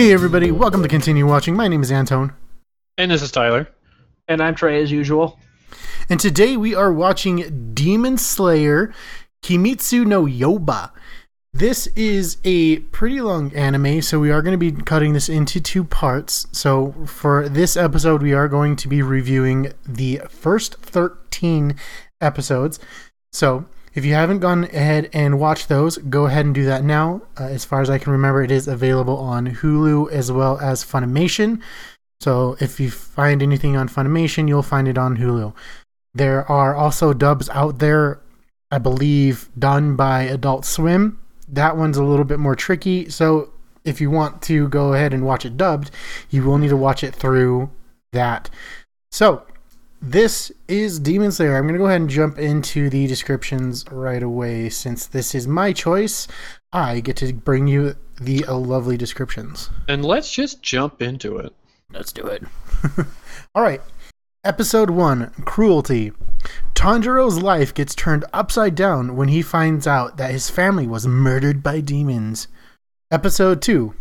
Hey everybody, welcome to Continue Watching. My name is Antone, And this is Tyler. And I'm Trey as usual. and today we are watching Demon Slayer Kimetsu no Yaiba. This is a pretty long anime, so we are going to be cutting this into two parts. So for this episode, we are going to be reviewing the first 13 episodes. So if you haven't gone ahead and watched those, go ahead and do that now. Uh, as far as I can remember, it is available on Hulu as well as Funimation. So if you find anything on Funimation, you'll find it on Hulu. There are also dubs out there, I believe, done by Adult Swim. That one's a little bit more tricky. So if you want to go ahead and watch it dubbed, you will need to watch it through that. So this is Demon Slayer. I'm going to go ahead and jump into the descriptions right away since this is my choice. I get to bring you the uh, lovely descriptions. And let's just jump into it. Let's do it. All right. Episode 1 Cruelty. Tanjiro's life gets turned upside down when he finds out that his family was murdered by demons. Episode 2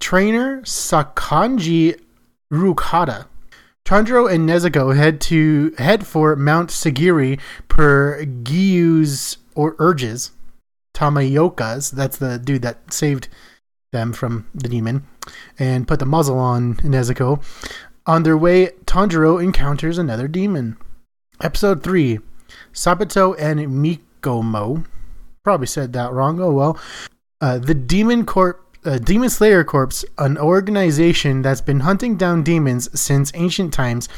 Trainer Sakanji Rukata. Tanjiro and Nezuko head to head for Mount Sagiri per Giyu's or urges. Tamayoka's, that's the dude that saved them from the demon, and put the muzzle on Nezuko. On their way, Tanjiro encounters another demon. Episode 3 Sabato and Mikomo. Probably said that wrong. Oh well. Uh, the Demon Corp. Uh, demon Slayer Corps, an organization that's been hunting down demons since ancient times.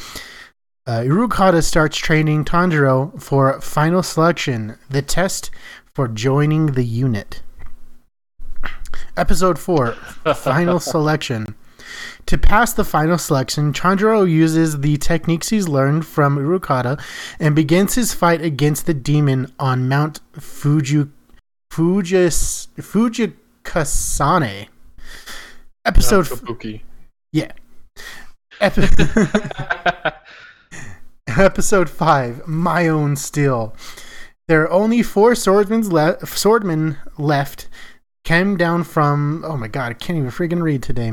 Uh, Irukata starts training Tanjiro for final selection, the test for joining the unit. Episode 4 Final Selection. To pass the final selection, Chandro uses the techniques he's learned from Urukata and begins his fight against the demon on Mount Fuji, Fujis, Fujikasane. Episode. Not Kabuki. yeah. Epi- Episode 5 My Own Steel. There are only four swordsmen, le- swordmen left. Came down from. Oh my god, I can't even freaking read today.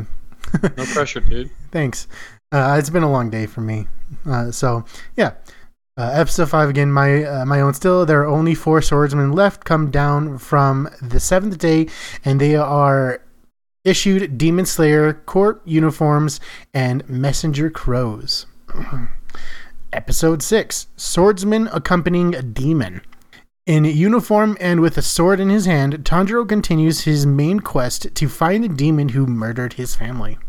no pressure, dude. Thanks. Uh, it's been a long day for me. Uh, so yeah, uh, episode five again. My uh, my own still. There are only four swordsmen left. Come down from the seventh day, and they are issued Demon Slayer court uniforms and messenger crows. episode six. Swordsman accompanying a demon. In uniform and with a sword in his hand, Tanjiro continues his main quest to find the demon who murdered his family.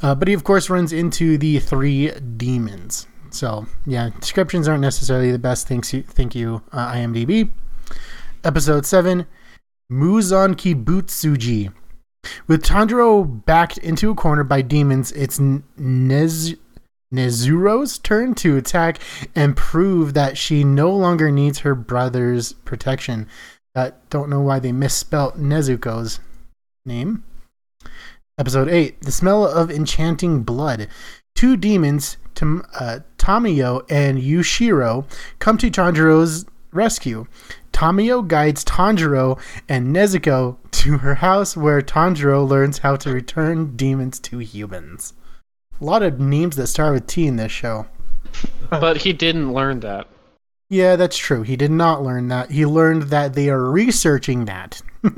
Uh, but he, of course, runs into the three demons. So, yeah, descriptions aren't necessarily the best. Thanks you, thank you, uh, IMDb. Episode 7 Muzan Kibutsuji. With Tanjiro backed into a corner by demons, it's Nez. Nezuro's turn to attack and prove that she no longer needs her brother's protection. Uh, don't know why they misspelt Nezuko's name. Episode 8 The Smell of Enchanting Blood. Two demons, Tam- uh, Tamiyo and Yushiro, come to Tanjiro's rescue. Tamiyo guides Tanjiro and Nezuko to her house where Tanjiro learns how to return demons to humans. A lot of names that start with T in this show. But he didn't learn that. Yeah, that's true. He did not learn that. He learned that they are researching that.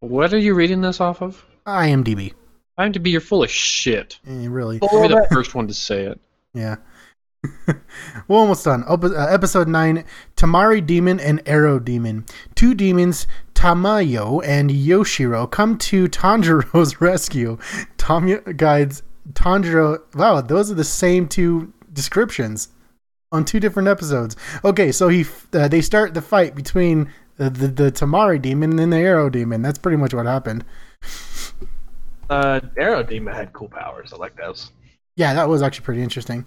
What are you reading this off of? IMDb. I'm to be you're full of shit. Eh, really. I'll be the first one to say it. Yeah. We're almost done. Op- uh, episode 9 Tamari Demon and Arrow Demon. Two demons, Tamayo and Yoshiro, come to Tanjiro's rescue. Tamiyo guides Tanjiro. Wow, those are the same two descriptions on two different episodes. Okay, so he uh, they start the fight between the, the, the Tamari Demon and then the Arrow Demon. That's pretty much what happened. Uh, Arrow Demon had cool powers. I like those. Yeah, that was actually pretty interesting.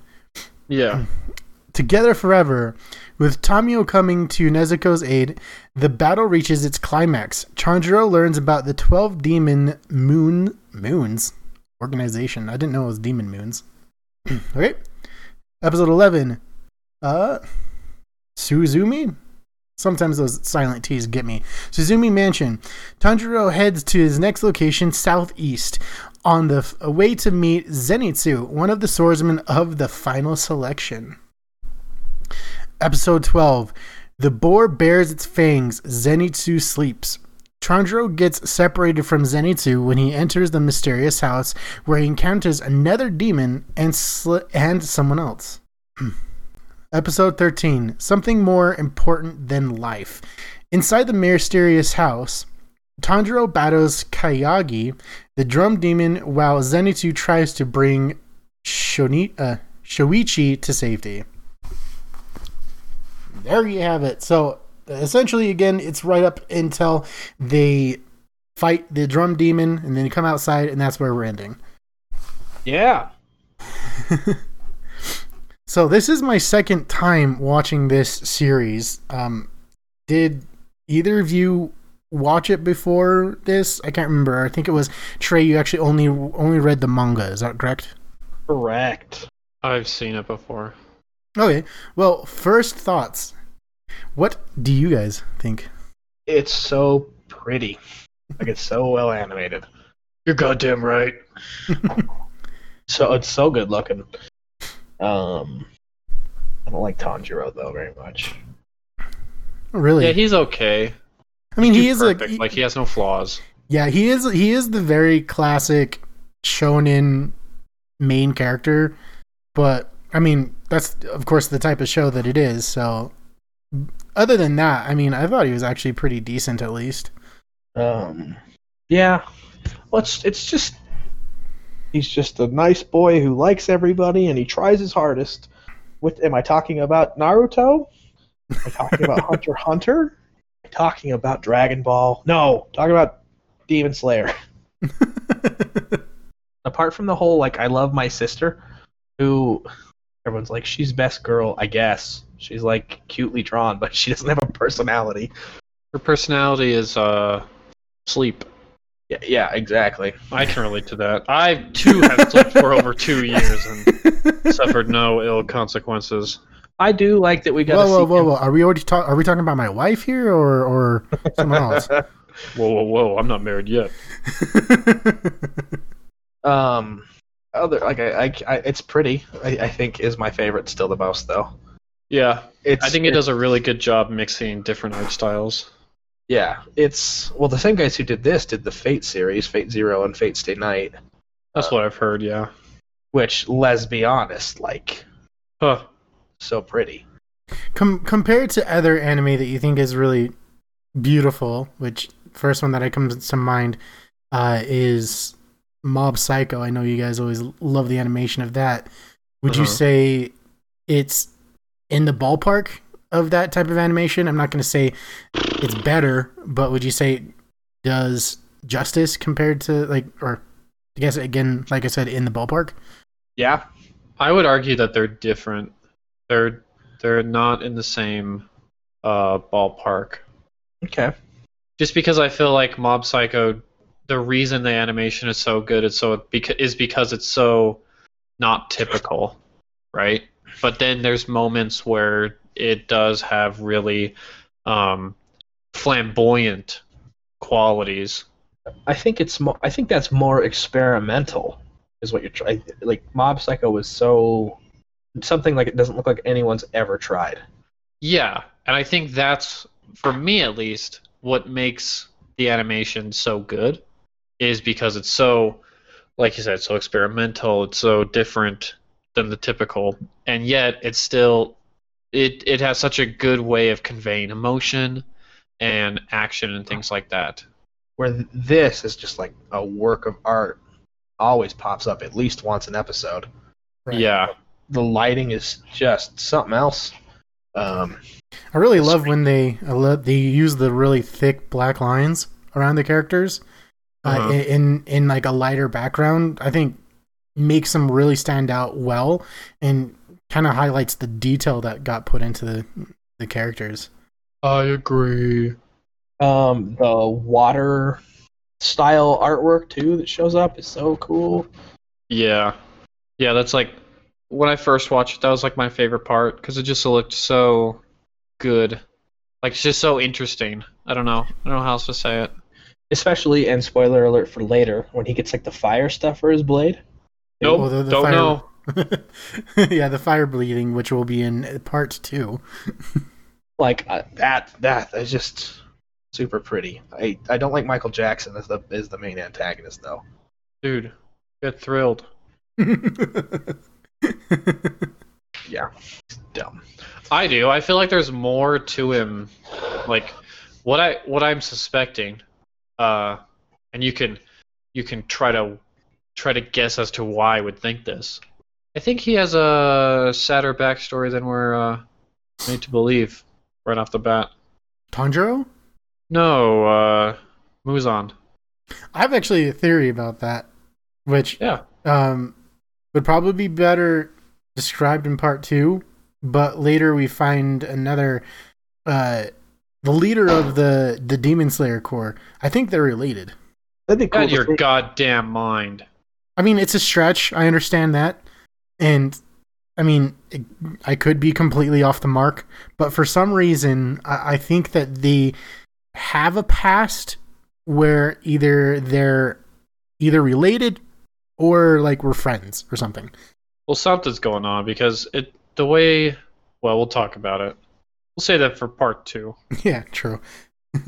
Yeah. Together forever, with Tamio coming to Nezuko's aid, the battle reaches its climax. Chanjiro learns about the 12 demon moon moons organization. I didn't know it was demon moons. okay. Episode 11. Uh Suzumi? Sometimes those silent T's get me. Suzumi Mansion. Tanjiro heads to his next location, southeast, on the f- way to meet Zenitsu, one of the swordsmen of the final selection. Episode 12. The boar bears its fangs. Zenitsu sleeps. Tanjiro gets separated from Zenitsu when he enters the mysterious house where he encounters another demon and sl- and someone else. Episode 13 Something More Important Than Life. Inside the mysterious house, Tanjiro battles Kayagi, the drum demon, while Zenitsu tries to bring Shoni- uh, Shoichi to safety. There you have it. So, essentially, again, it's right up until they fight the drum demon and then come outside, and that's where we're ending. Yeah. So this is my second time watching this series. Um, did either of you watch it before this? I can't remember. I think it was Trey. You actually only only read the manga. Is that correct? Correct. I've seen it before. Okay. Well, first thoughts. What do you guys think? It's so pretty. Like it's so well animated. You're goddamn right. So it's so good looking. Um, I don't like Tanjiro though very much. Really? Yeah, he's okay. I mean, he He's is a perfect. he- like he has no flaws. yeah. He is he is the very classic shonen main character, but I mean that's of course the type of show that it is. So, other than that, I mean, I thought he was actually pretty decent at least. Um, yeah. Well, it's it's just he's just a nice boy who likes everybody and he tries his hardest. With am I talking about Naruto? Am I talking about Hunter Hunter? Am I talking about Dragon Ball? No, talking about Demon Slayer. Apart from the whole like I love my sister, who everyone's like she's best girl, I guess. She's like cutely drawn, but she doesn't have a personality. Her personality is uh sleep. Yeah, yeah, exactly. I can relate to that. I too have slept for over two years and suffered no ill consequences. I do like that we got. whoa, whoa, whoa, him- whoa! Are we already talk? Are we talking about my wife here, or or someone else? Whoa, whoa, whoa! I'm not married yet. Um, other like I, I, I it's pretty. I, I think is my favorite still the most though. Yeah, It's I think it does a really good job mixing different art styles. Yeah, it's well the same guys who did this did the Fate series, Fate Zero and Fate Stay Night. That's what I've heard. Yeah. Which, let's be honest, like Huh. so pretty. Com- compared to other anime that you think is really beautiful, which first one that I comes to mind uh, is Mob Psycho. I know you guys always love the animation of that. Would you Uh-huh. say it's in the ballpark of that type of animation? I'm not going to say it's better, but would you say it does justice compared to like, or I guess again, like I said, in the ballpark? Yeah, I would argue that they're different. They're they're not in the same uh, ballpark. okay. Just because I feel like Mob Psycho, the reason the animation is so good, is so beca- is because it's so not typical, right? But then there's moments where it does have really um, flamboyant qualities. I think it's mo- I think that's more experimental, is what you're trying. Like Mob Psycho was so something like it doesn't look like anyone's ever tried. Yeah, and I think that's for me at least what makes the animation so good is because it's so like you said so experimental, it's so different than the typical and yet it's still it it has such a good way of conveying emotion and action and things like that. Where th- this is just like a work of art, always pops up at least once an episode. Yeah. The lighting is just something else. Um, I really love when they they use the really thick black lines around the characters uh, Uh-huh. in in like a lighter background. I think makes them really stand out well and kind of highlights the detail that got put into the the characters. I agree. um, the water style artwork too that shows up is so cool. Yeah. Yeah, that's like when I first watched it, that was like my favorite part because it just looked so good. Like it's just so interesting. I don't know. I don't know how else to say it. Especially, and spoiler alert for later, when he gets like the fire stuff for his blade. Nope. Well, the- the don't fire- know. yeah, the fire bleeding, which will be in part two. Like uh, that, that is just super pretty. I, I don't like Michael Jackson as the as the main antagonist though. Dude, get thrilled. Yeah, he's dumb. I do. I feel like there's more to him. Like what I what I'm suspecting, uh, and you can you can try to try to guess as to why I would think this. I think he has a sadder backstory than we're uh, made to believe right off the bat. Tanjiro? No, uh, Muzan. I have actually a theory about that, which Yeah. um, would probably be better described in part two, but later we find another, uh, the leader of the the Demon Slayer Corps. I think they're related. That'd be cool. Out your goddamn mind. I mean, it's a stretch. I understand that, and I mean, it, I could be completely off the mark, but for some reason, I, I think that they have a past where either they're either related or like we're friends or something. Well, something's going on because it the way. Well, we'll talk about it. We'll say that for part two. yeah, true.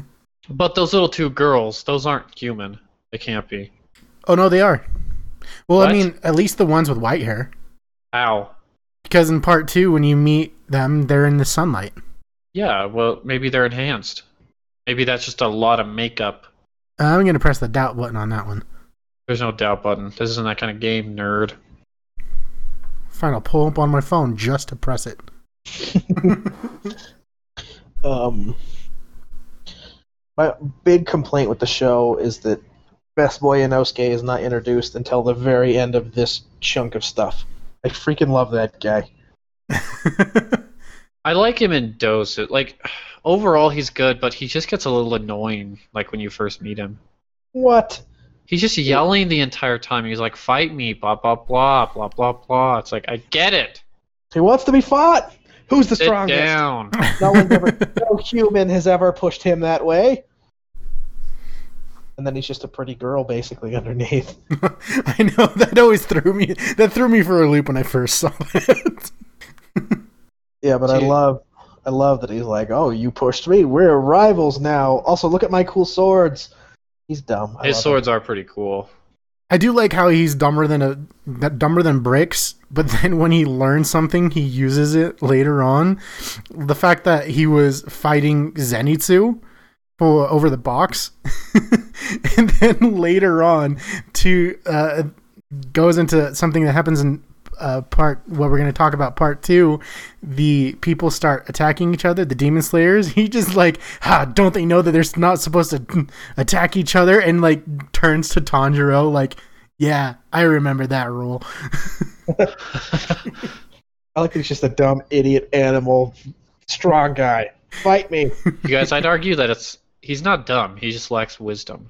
But those little two girls, those aren't human. They can't be. Oh no, they are. Well, What? I mean, at least the ones with white hair, Ow. because in part two, when you meet them, they're in the sunlight. Yeah, well, maybe they're enhanced. Maybe that's just a lot of makeup. Uh, I'm gonna press the doubt button on that one. There's no doubt button. This isn't that kind of game, nerd. Fine, I'll pull up on my phone just to press it. Um, my big complaint with the show is that Best Boy Inosuke is not introduced until the very end of this chunk of stuff. I freaking love that guy. I like him in doses. Like, overall, he's good, but he just gets a little annoying, like, when you first meet him. What? He's just yelling the entire time. He's like, fight me, blah, blah, blah, blah, blah, blah. It's like, I get it. He wants to be fought. Who's the Sit strongest? down. No ever, no human has ever pushed him that way. And then he's just a pretty girl, basically underneath. I know that always threw me. That threw me for a loop when I first saw it. Yeah, but I love, I love that he's like, "Oh, you pushed me. We're rivals now." Also, look at my cool swords. He's dumb. I His love him. swords are pretty cool. I do like how he's dumber than a dumber than bricks, but then when he learns something, he uses it later on. The fact that he was fighting Zenitsu for over the box, and then later on to uh, goes into something that happens in uh, part what we're going to talk about part two the people start attacking each other the demon slayers. He just like ha don't they know that they're not supposed to attack each other? And like turns to tanjiro like yeah i remember that rule. I like he's just a dumb idiot animal, strong guy. Fight me. You guys, I'd argue that it's he's not dumb. He just lacks wisdom.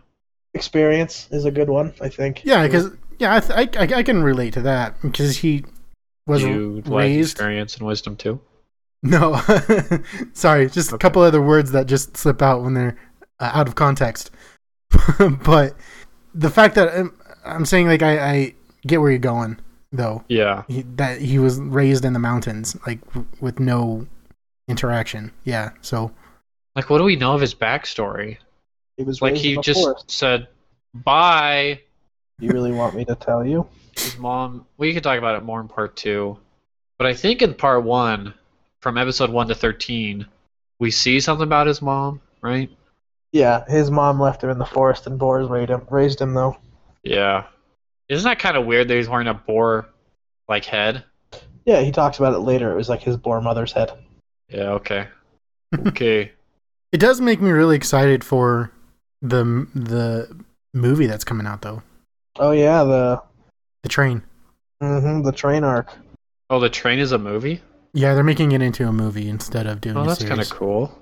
Experience is a good one, I think. yeah because yeah I, th- I, I, I can relate to that because he was you lack raised experience and wisdom too. no sorry just a couple other words that just slip out when they're uh, out of context but the fact that I'm, I'm saying like I, I get where you're going though Yeah. he, that he was raised in the mountains like w- with no interaction yeah so Like, what do we know of his backstory? He was Like, he just forest. said, "Bye." You really want me to tell you? His mom. We could talk about it more in part two, but I think in part one, from episode one to thirteen, we see something about his mom, right? Yeah, his mom left him in the forest and boars raised him. Raised him though. Yeah. Isn't that kind of weird that he's wearing a boar, like head? Yeah, he talks about it later. It was like his boar mother's head. Yeah. Okay. Okay. It does make me really excited for the the movie that's coming out though Oh yeah, the the train hmm the train arc. oh, the train is a movie. yeah they're making it into a movie instead of doing Oh, a that's kind of cool.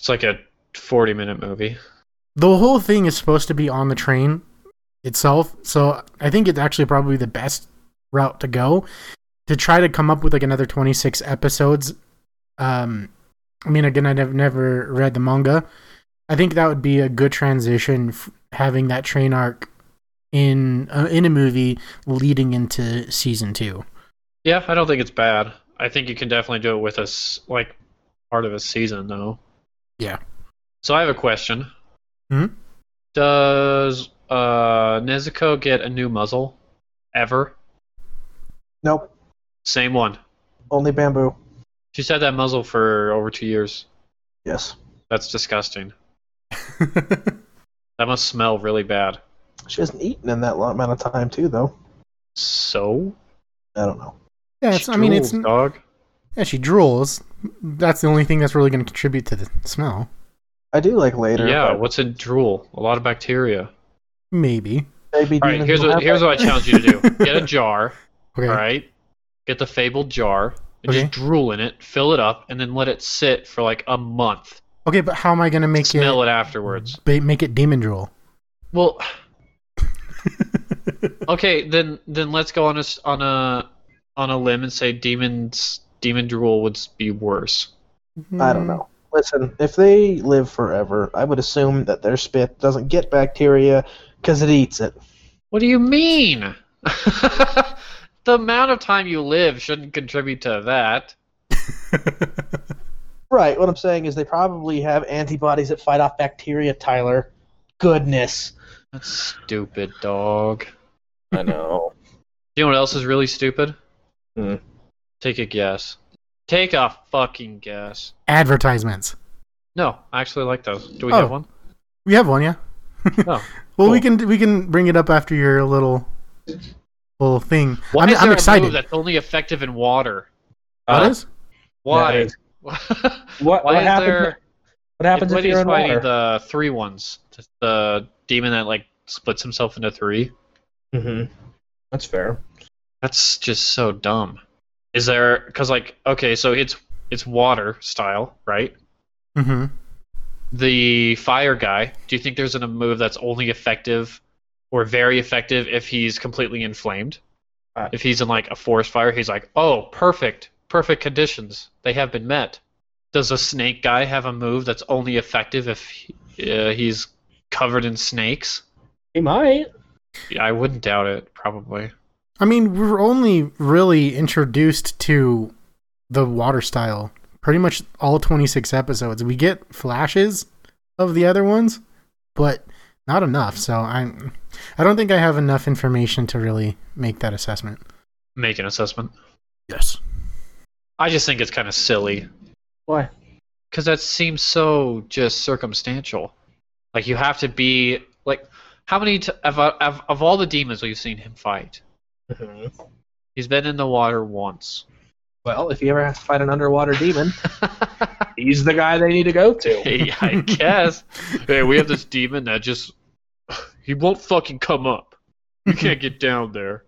It's like a forty-minute movie. the whole thing is supposed to be on the train itself so i think it's actually probably the best route to go to try to come up with like another 26 episodes um I mean, again, I've never read the manga. I think that would be a good transition, f- having that train arc in uh, in a movie leading into season two. Yeah, I don't think it's bad. I think you can definitely do it with us like part of a season though. Yeah. So I have a question. Hmm? Does uh Nezuko get a new muzzle ever? Nope. Same one. Only bamboo. She's had that muzzle for over two years. Yes. That's disgusting. That must smell really bad. She hasn't eaten in that long amount of time too, though. So? I don't know. yeah, it's, I mean, it's dog. yeah, she drools. That's the only thing that's really going to contribute to the smell. I do like later. Yeah, but what's in drool? A lot of bacteria. Maybe. maybe All right, here's what here's what I challenge you to do. Get a jar. Okay. All right. Get the fabled jar and Okay. just drool in it, fill it up, and then let it sit for like a month. Okay, but how am I going to make Smell it, it afterwards. ba- make it demon drool? Well, okay, then then let's go on a s- on a on a limb and say demons demon drool would be worse. I don't know. Listen, if they live forever, I would assume that their spit doesn't get bacteria because it eats it. What do you mean? the amount of time you live shouldn't contribute to that. Right. What I'm saying is they probably have antibodies that fight off bacteria. Tyler, goodness. That's stupid, dog. I know. You know what else is really stupid? Hmm. Take a guess. Take a fucking guess. Advertisements. No, I actually like those. Do we Oh. have one? We have one, yeah. Oh. Well, we can we can bring it up after your little little thing. Why I'm, is there I'm a excited. move that's only effective in water? What Uh, is? Why? is- What, Why what is happens? there? What happens when if you're in fighting water? the three ones, the- the demon that like splits himself into three. Mm-hmm. That's fair. That's just so dumb. Is there? Because like, okay, so it's it's water style, right? Mm-hmm. The fire guy. Do you think there's a move that's only effective or very effective if he's completely inflamed? Uh, if he's in like a forest fire, he's like, oh, perfect, perfect conditions. They have been met. Does a snake guy have a move that's only effective if he, uh, he's covered in snakes? He might. Yeah, I wouldn't doubt it. Probably. I mean, we're only really introduced to the water style pretty much all 26 episodes. We get flashes of the other ones, but not enough. So I I don't think I have enough information to really make that assessment. Make an assessment. Yes. I just think it's kind of silly Why? because that seems so just circumstantial. Like you have to be like, how many t- of, of of all the demons we've seen him fight? Mm-hmm. He's been in the water once. Well, if you ever have to fight an underwater demon, he's the guy they need to go to. Hey, I guess. hey, we have this demon that just he won't fucking come up. You can't get down there.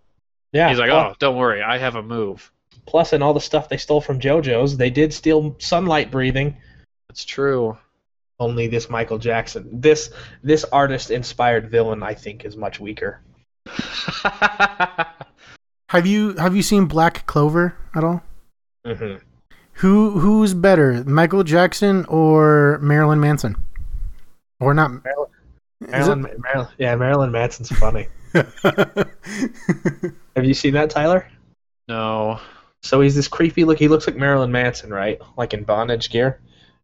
Yeah. He's like, plus, oh, don't worry, I have a move. plus, in all the stuff they stole from JoJo's, they did steal sunlight breathing. That's true. Only this Michael Jackson, this this artist inspired villain, I think, is much weaker. Have you have you seen Black Clover at all? Mm-hmm. Who who's better, Michael Jackson or Marilyn Manson? Or not? Is Marilyn, Marilyn, yeah, Marilyn Manson's funny. have you seen that, Tyler? no. So he's this creepy look. He looks like Marilyn Manson, right? Like in bondage gear,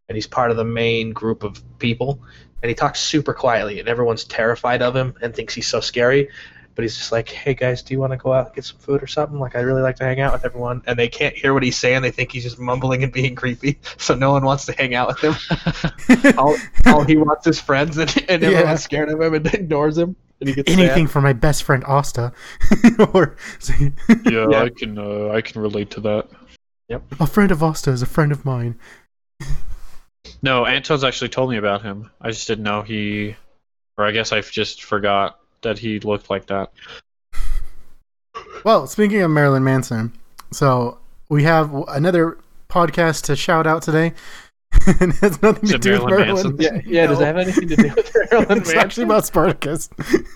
and he's part of the main group of people. And he talks super quietly, and everyone's terrified of him and thinks he's so scary. But he's just like, "Hey guys, do you want to go out and get some food or something? Like, I really like to hang out with everyone." And they can't hear what he's saying. They think he's just mumbling and being creepy, so no one wants to hang out with him. all, all he wants is friends, and, and everyone's Yeah. scared of him and ignores him. And he gets Anything sad. for my best friend Asta, or Yeah, Yeah. I can uh, I can relate to that. Yep. a friend of Asta is a friend of mine. No, Anton's actually told me about him. I just didn't know he, or I guess I just forgot that he looked like that. Well, speaking of Marilyn Manson, so we have another podcast to shout out today. and it has nothing Is to it do with Marilyn Marilyn. Manson? Yeah, yeah. Does it have anything to do with Marilyn it's actually about Spartacus.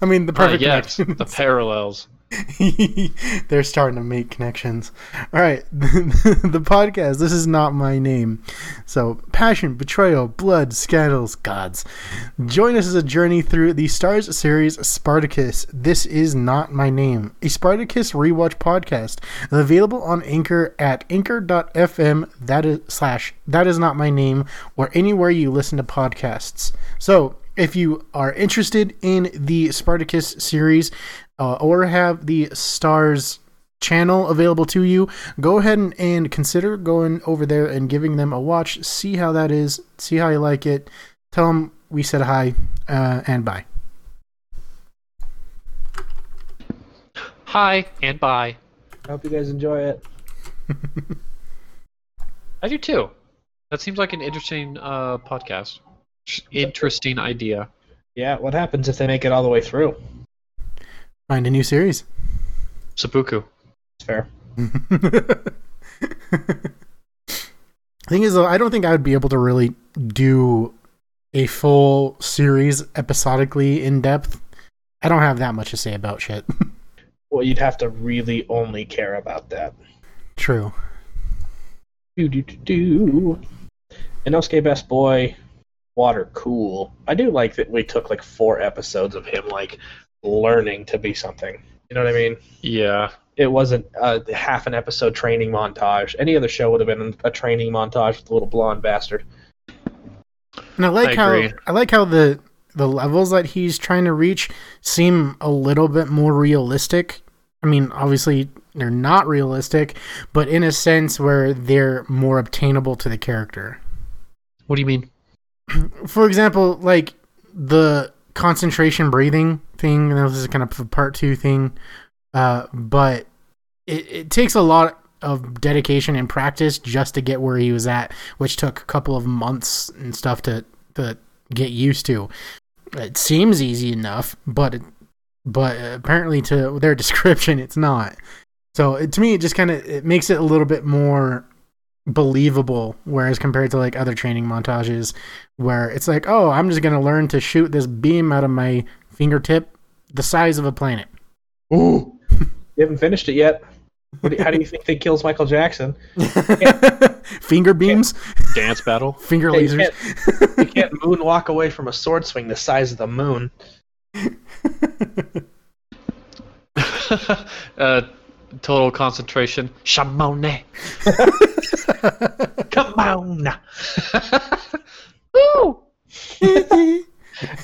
I mean, the Uh, perfect yes, connections. the parallels. They're starting to make connections. All right, the podcast. This is not my name. So, passion, betrayal, blood, scandals, gods. Join us as a journey through the Starz series Spartacus. This is not my name. A Spartacus rewatch podcast available on Anchor at anchor.fm. That is slash that is not my name, or anywhere you listen to podcasts. So, if you are interested in the Spartacus series uh, or have the Starz channel available to you, go ahead and, and consider going over there and giving them a watch. See how that is. See how you like it. Tell them we said hi uh, and bye. Hi and bye. I hope you guys enjoy it. I do too. That seems like an interesting uh, podcast. Interesting idea. Yeah, what happens if they make it all the way through? Find a new series. Seppuku. It's fair. Thing is, though, I don't think I would be able to really do a full series episodically in depth. I don't have that much to say about shit. Well, you'd have to really only care about that. True. Do do do do. Inosuke Best Boy, Water Cool. I do like that we took like four episodes of him like learning to be something. You know what I mean? Yeah. It wasn't a half an episode training montage. Any other show would have been a training montage with the little blonde bastard. And I like I how agree. I like how the the levels that he's trying to reach seem a little bit more realistic. I mean, obviously they're not realistic, but in a sense where they're more obtainable to the character. What do you mean? For example, like the concentration breathing thing. and This is kind of a part two thing, uh, but it, it takes a lot of dedication and practice just to get where he was at, which took a couple of months and stuff to to get used to. It seems easy enough, but it, but apparently to their description, it's not. So it, to me, it just kind of it makes it a little bit more believable, whereas compared to like other training montages, where it's like, oh, I'm just gonna learn to shoot this beam out of my fingertip, the size of a planet. Ooh. you haven't finished it yet. What do, how do you think they kills Michael Jackson? Finger beams, Dance battle? finger Yeah, you lasers. You can't moonwalk away from a sword swing the size of the moon. uh, total concentration. Shamone. Come on. Woo!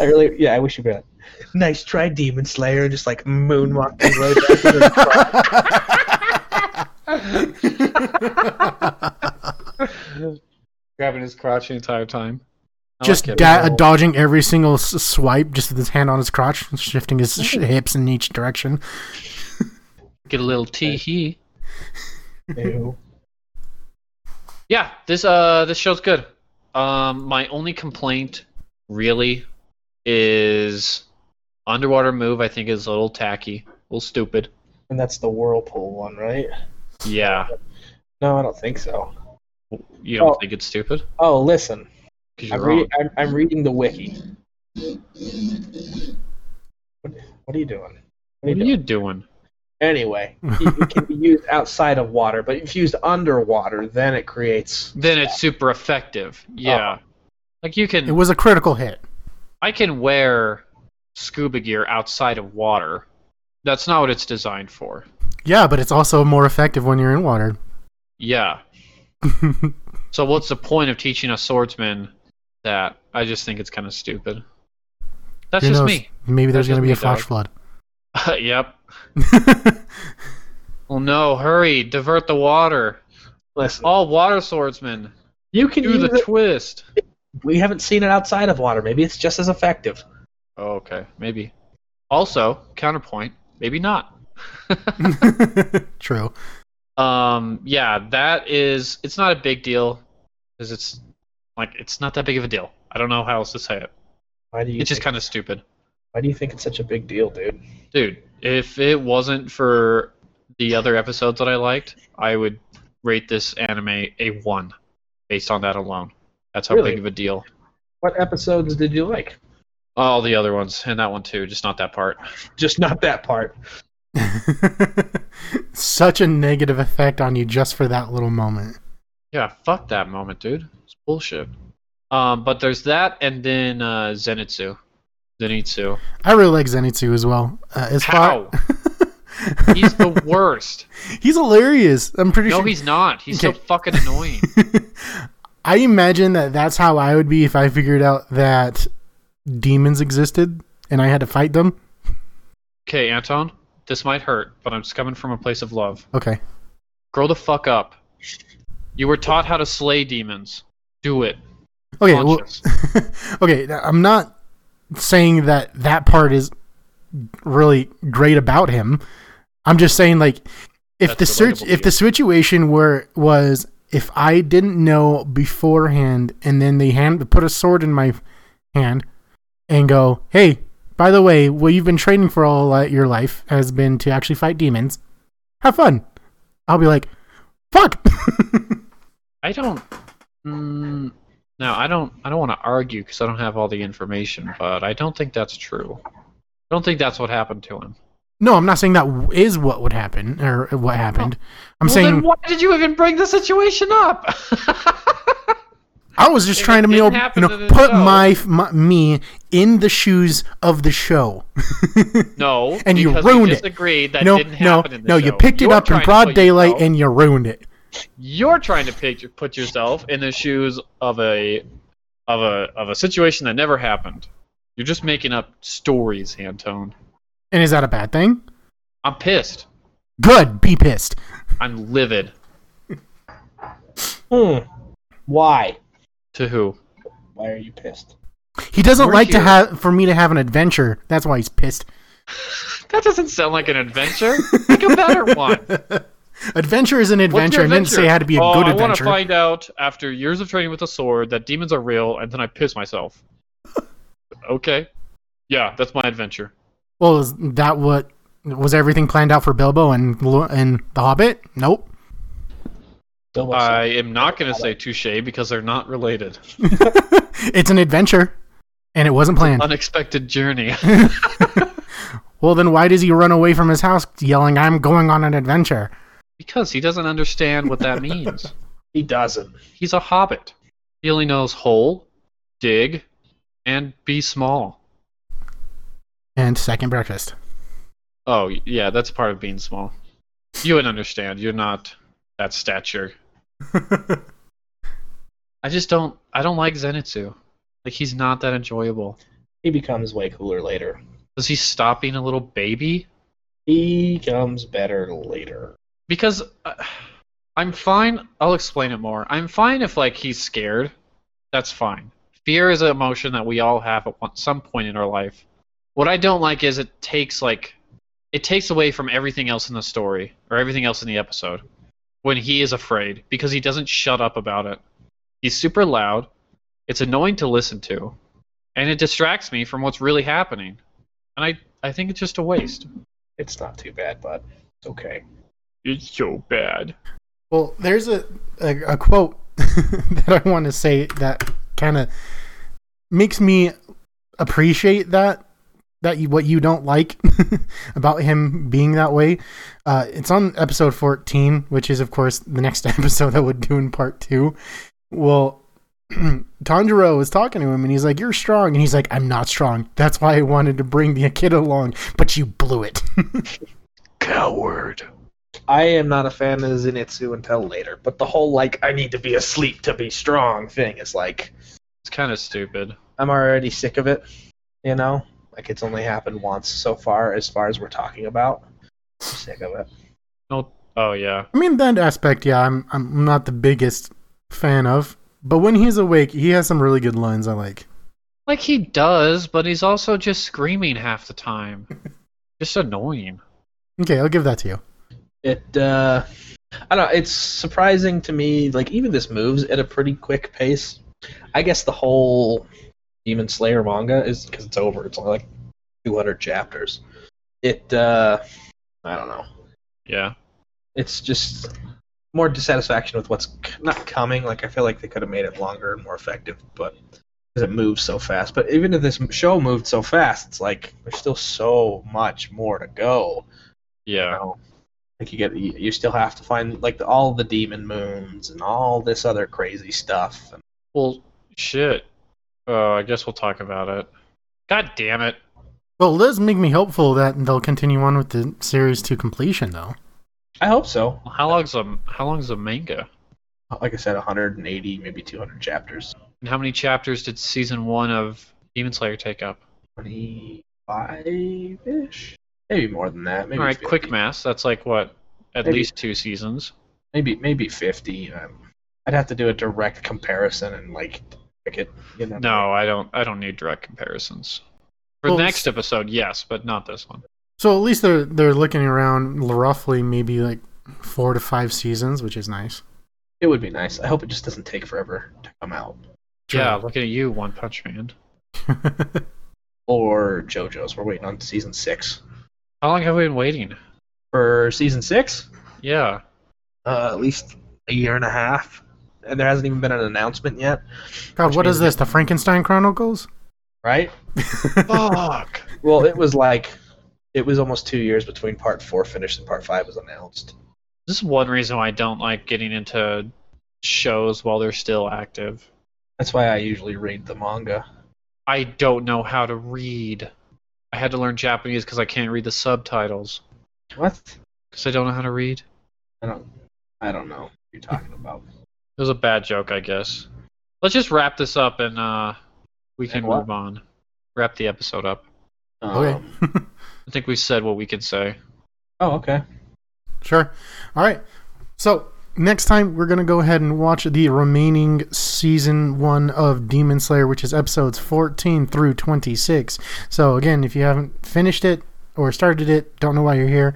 I really, yeah, I wish you'd be like, nice try, Demon Slayer, and just like moonwalk his way back the front. Grabbing his crotch the entire time. I just like da- dodging every single s- swipe, just with his hand on his crotch, shifting his sh- hips in each direction. Get a little tee hee. Ew. Yeah, this uh this show's good. Um, my only complaint really is underwater move. I think is a little tacky, a little stupid. And that's the whirlpool one, right? Yeah, No, I don't think so. you don't Oh. think it's stupid? Oh, listen, 'Cause I'm, you're wrong. reading, I'm, I'm reading the wiki. What, what are you doing? What are What are doing? you doing? Anyway, it, it can be used outside of water, but if used underwater, then it creates. Then it's super effective. Yeah, oh. like you can. It was a critical hit. I can wear scuba gear outside of water. That's not what it's designed for. Yeah, but it's also more effective when you're in water. Yeah. So what's the point of teaching a swordsman that? I just think it's kind of stupid. That's Who just knows? me. Maybe there's going to be a me, flash flood. yep. well, no! Hurry! Divert the water. Listen, All water swordsmen you can do use the it. twist. We haven't seen it outside of water. Maybe it's just as effective. Oh, okay, maybe. Also, counterpoint, maybe not. True. Um, yeah, that is. It's not a big deal because it's like it's not that big of a deal. I don't know how else to say it. Why do you? It's just kind of stupid, Why do you think it's such a big deal, dude? dude. If it wasn't for the other episodes that I liked, I would rate this anime a one, based on that alone. That's how Really? big of a deal. What episodes did you like? All the other ones, and that one too, just not that part. Just not that part. Such a negative effect on you just for that little moment. Yeah, fuck that moment, dude. It's bullshit. Um, but there's that, and then uh, Zenitsu. Zenitsu. I really like Zenitsu as well. Uh, as How? far, He's the worst. he's hilarious. I'm pretty No, sure. No, he's not. He's so fucking annoying. I imagine that that's how I would be if I figured out that demons existed and I had to fight them. Okay, Anton, this might hurt, but I'm just coming from a place of love. Okay. Grow the fuck up. You were taught how to slay demons. Do it. Okay. Well, okay. I'm not saying that that part is really great about him. I'm just saying like if That's the search if the situation were was if I didn't know beforehand and then they hand put a sword in my hand and go, "Hey, by the way, what you've been training for all li- your life has been to actually fight demons. Have fun." I'll be like, "Fuck." I don't. Mm, no, I don't. I don't want to argue because I don't have all the information, but I don't think that's true. I don't think that's what happened to him. no, I'm not saying that is what would happen or what happened. I'm well, saying then why did you even bring the situation up? I was just If trying to you know, you know put show- my, my me in the shoes of the show. no, And you ruined we it. agreed that no, didn't no, happen in the no, show. you picked it You're up in broad daylight yourself- and you ruined it. You're trying to pick, put yourself in the shoes of a of a of a situation that never happened. You're just making up stories, Antone. And is that a bad thing? I'm pissed. Good, be pissed. I'm livid. Hmm. Why? To who? Why are you pissed? He doesn't We're like to have for me to have an adventure. That's why he's pissed. That doesn't sound like an adventure. Pick a better one. adventure is an What's adventure. your I didn't say it had to be a oh, good I want to find out after years of training with a sword that demons are real, and then I piss myself. okay. Yeah, that's my adventure. Well, is that what was everything planned out for Bilbo and and the Hobbit? Nope. Bilbo I am not going to say touche because they're not related. it's an adventure, and it wasn't planned. Unexpected journey. Well, then why does he run away from his house yelling, "I'm going on an adventure"? because he doesn't understand what that means. he doesn't. He's a hobbit. He only knows hole, dig, and be small. And second breakfast. Oh, yeah, that's part of being small. You would understand. You're not that stature. I just don't. I don't like Zenitsu. Like he's not that enjoyable. He becomes way cooler later. Does he stop being a little baby? He comes better later. Because uh, I'm fine. I'll explain it more. I'm fine if like he's scared. That's fine. Fear is an emotion that we all have at one, some point in our life. What I don't like is it takes like it takes away from everything else in the story or everything else in the episode when he is afraid because he doesn't shut up about it. He's super loud. It's annoying to listen to, and it distracts me from what's really happening. And I I think it's just a waste. It's not too bad, but it's okay. It's so bad. Well, there's a a, a quote that I want to say that kind of makes me appreciate that that you, what you don't like about him being that way. Uh, it's on episode 14, which is of course the next episode that we'll do in part two. Well, Tanjiro is talking to him and he's like, "You're strong," and he's like, "I'm not strong. That's why I wanted to bring the kid along, but you blew it." Coward. I am not a fan of Zenitsu until later, but the whole like I need to be asleep to be strong thing is like It's kind of stupid. I'm already sick of it. You know, like it's only happened once so far, as far as we're talking about. I'm sick of it. No. Oh yeah. I mean that aspect, yeah, I'm I'm not the biggest fan of, but when he's awake, he has some really good lines I like. Like he does, but he's also just screaming half the time. just annoying. Okay, I'll give that to you. It uh I don't know, it's surprising to me like even this moves at a pretty quick pace. I guess the whole Demon Slayer manga is because it's over. It's only like 200 chapters. It uh I don't know. Yeah. It's just more dissatisfaction with what's c- not coming. Like I feel like they could have made it longer and more effective, but because it moves so fast. But even if this show moved so fast, it's like there's still so much more to go. You Yeah. know? Like you get, you, you still have to find like the, all the demon moons and all this other crazy stuff. And Well, shit. Uh, I guess we'll talk about it. God damn it. Well, it does make me hopeful that they'll continue on with the series to completion, though. I hope so. How long's a how long's the manga? Like I said, 180, maybe 200 chapters. And how many chapters did season one of Demon Slayer take up? 25 ish, maybe more than that. Maybe All right, 50. quick math. That's like what? At Maybe. least two seasons. Maybe maybe 50. Um, I'd have to do a direct comparison and like pick it. You know. No, I don't. I don't need direct comparisons. For Well, the next episode, yes, but not this one. So at least they're they're looking around roughly maybe like four to five seasons, which is nice. It would be nice. I hope it just doesn't take forever to come out. Yeah, looking at you, One Punch Man. Or JoJo's. We're waiting on season six. How long have we been waiting? For season six, Yeah. uh, at least a year and a half, and there hasn't even been an announcement yet. God, what is this? The Frankenstein Chronicles? Right? Fuck. Well, it was like it was almost two years between part four finished and part five was announced. This is one reason why I don't like getting into shows while they're still active. That's why I usually read the manga. I don't know how to read. I had to learn Japanese because I can't read the subtitles. What? Because I don't know how to read. I don't. I don't know what you're talking about. It was a bad joke, I guess. Let's just wrap this up and uh, we can move on. Wrap the episode up. Okay. Um, I think we said what we can say. oh, okay. Sure. All right. So next time we're gonna go ahead and watch the remaining season one of Demon Slayer, which is episodes 14 through 26. So again, if you haven't finished it or started it, don't know why you're here,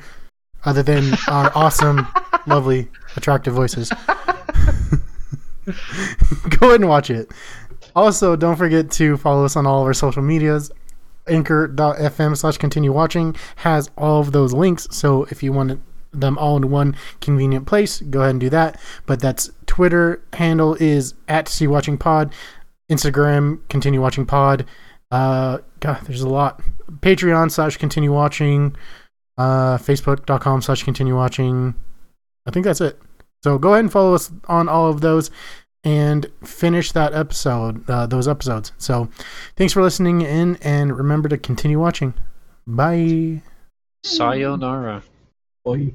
other than our awesome, lovely, attractive voices. go ahead and watch it. Also, don't forget to follow us on all of our social medias. Anchor.fm slash continue watching has all of those links. So if you want them all in one convenient place, go ahead and do that. But that's Twitter handle is at see watching pod, Instagram continue watching pod. Uh, God, there's a lot. Patreon slash continue watching, uh, Facebook.com slash continue watching. I think that's it. So go ahead and follow us on all of those and finish that episode, uh, those episodes. So thanks for listening in and remember to continue watching. Bye. Sayonara. Boy.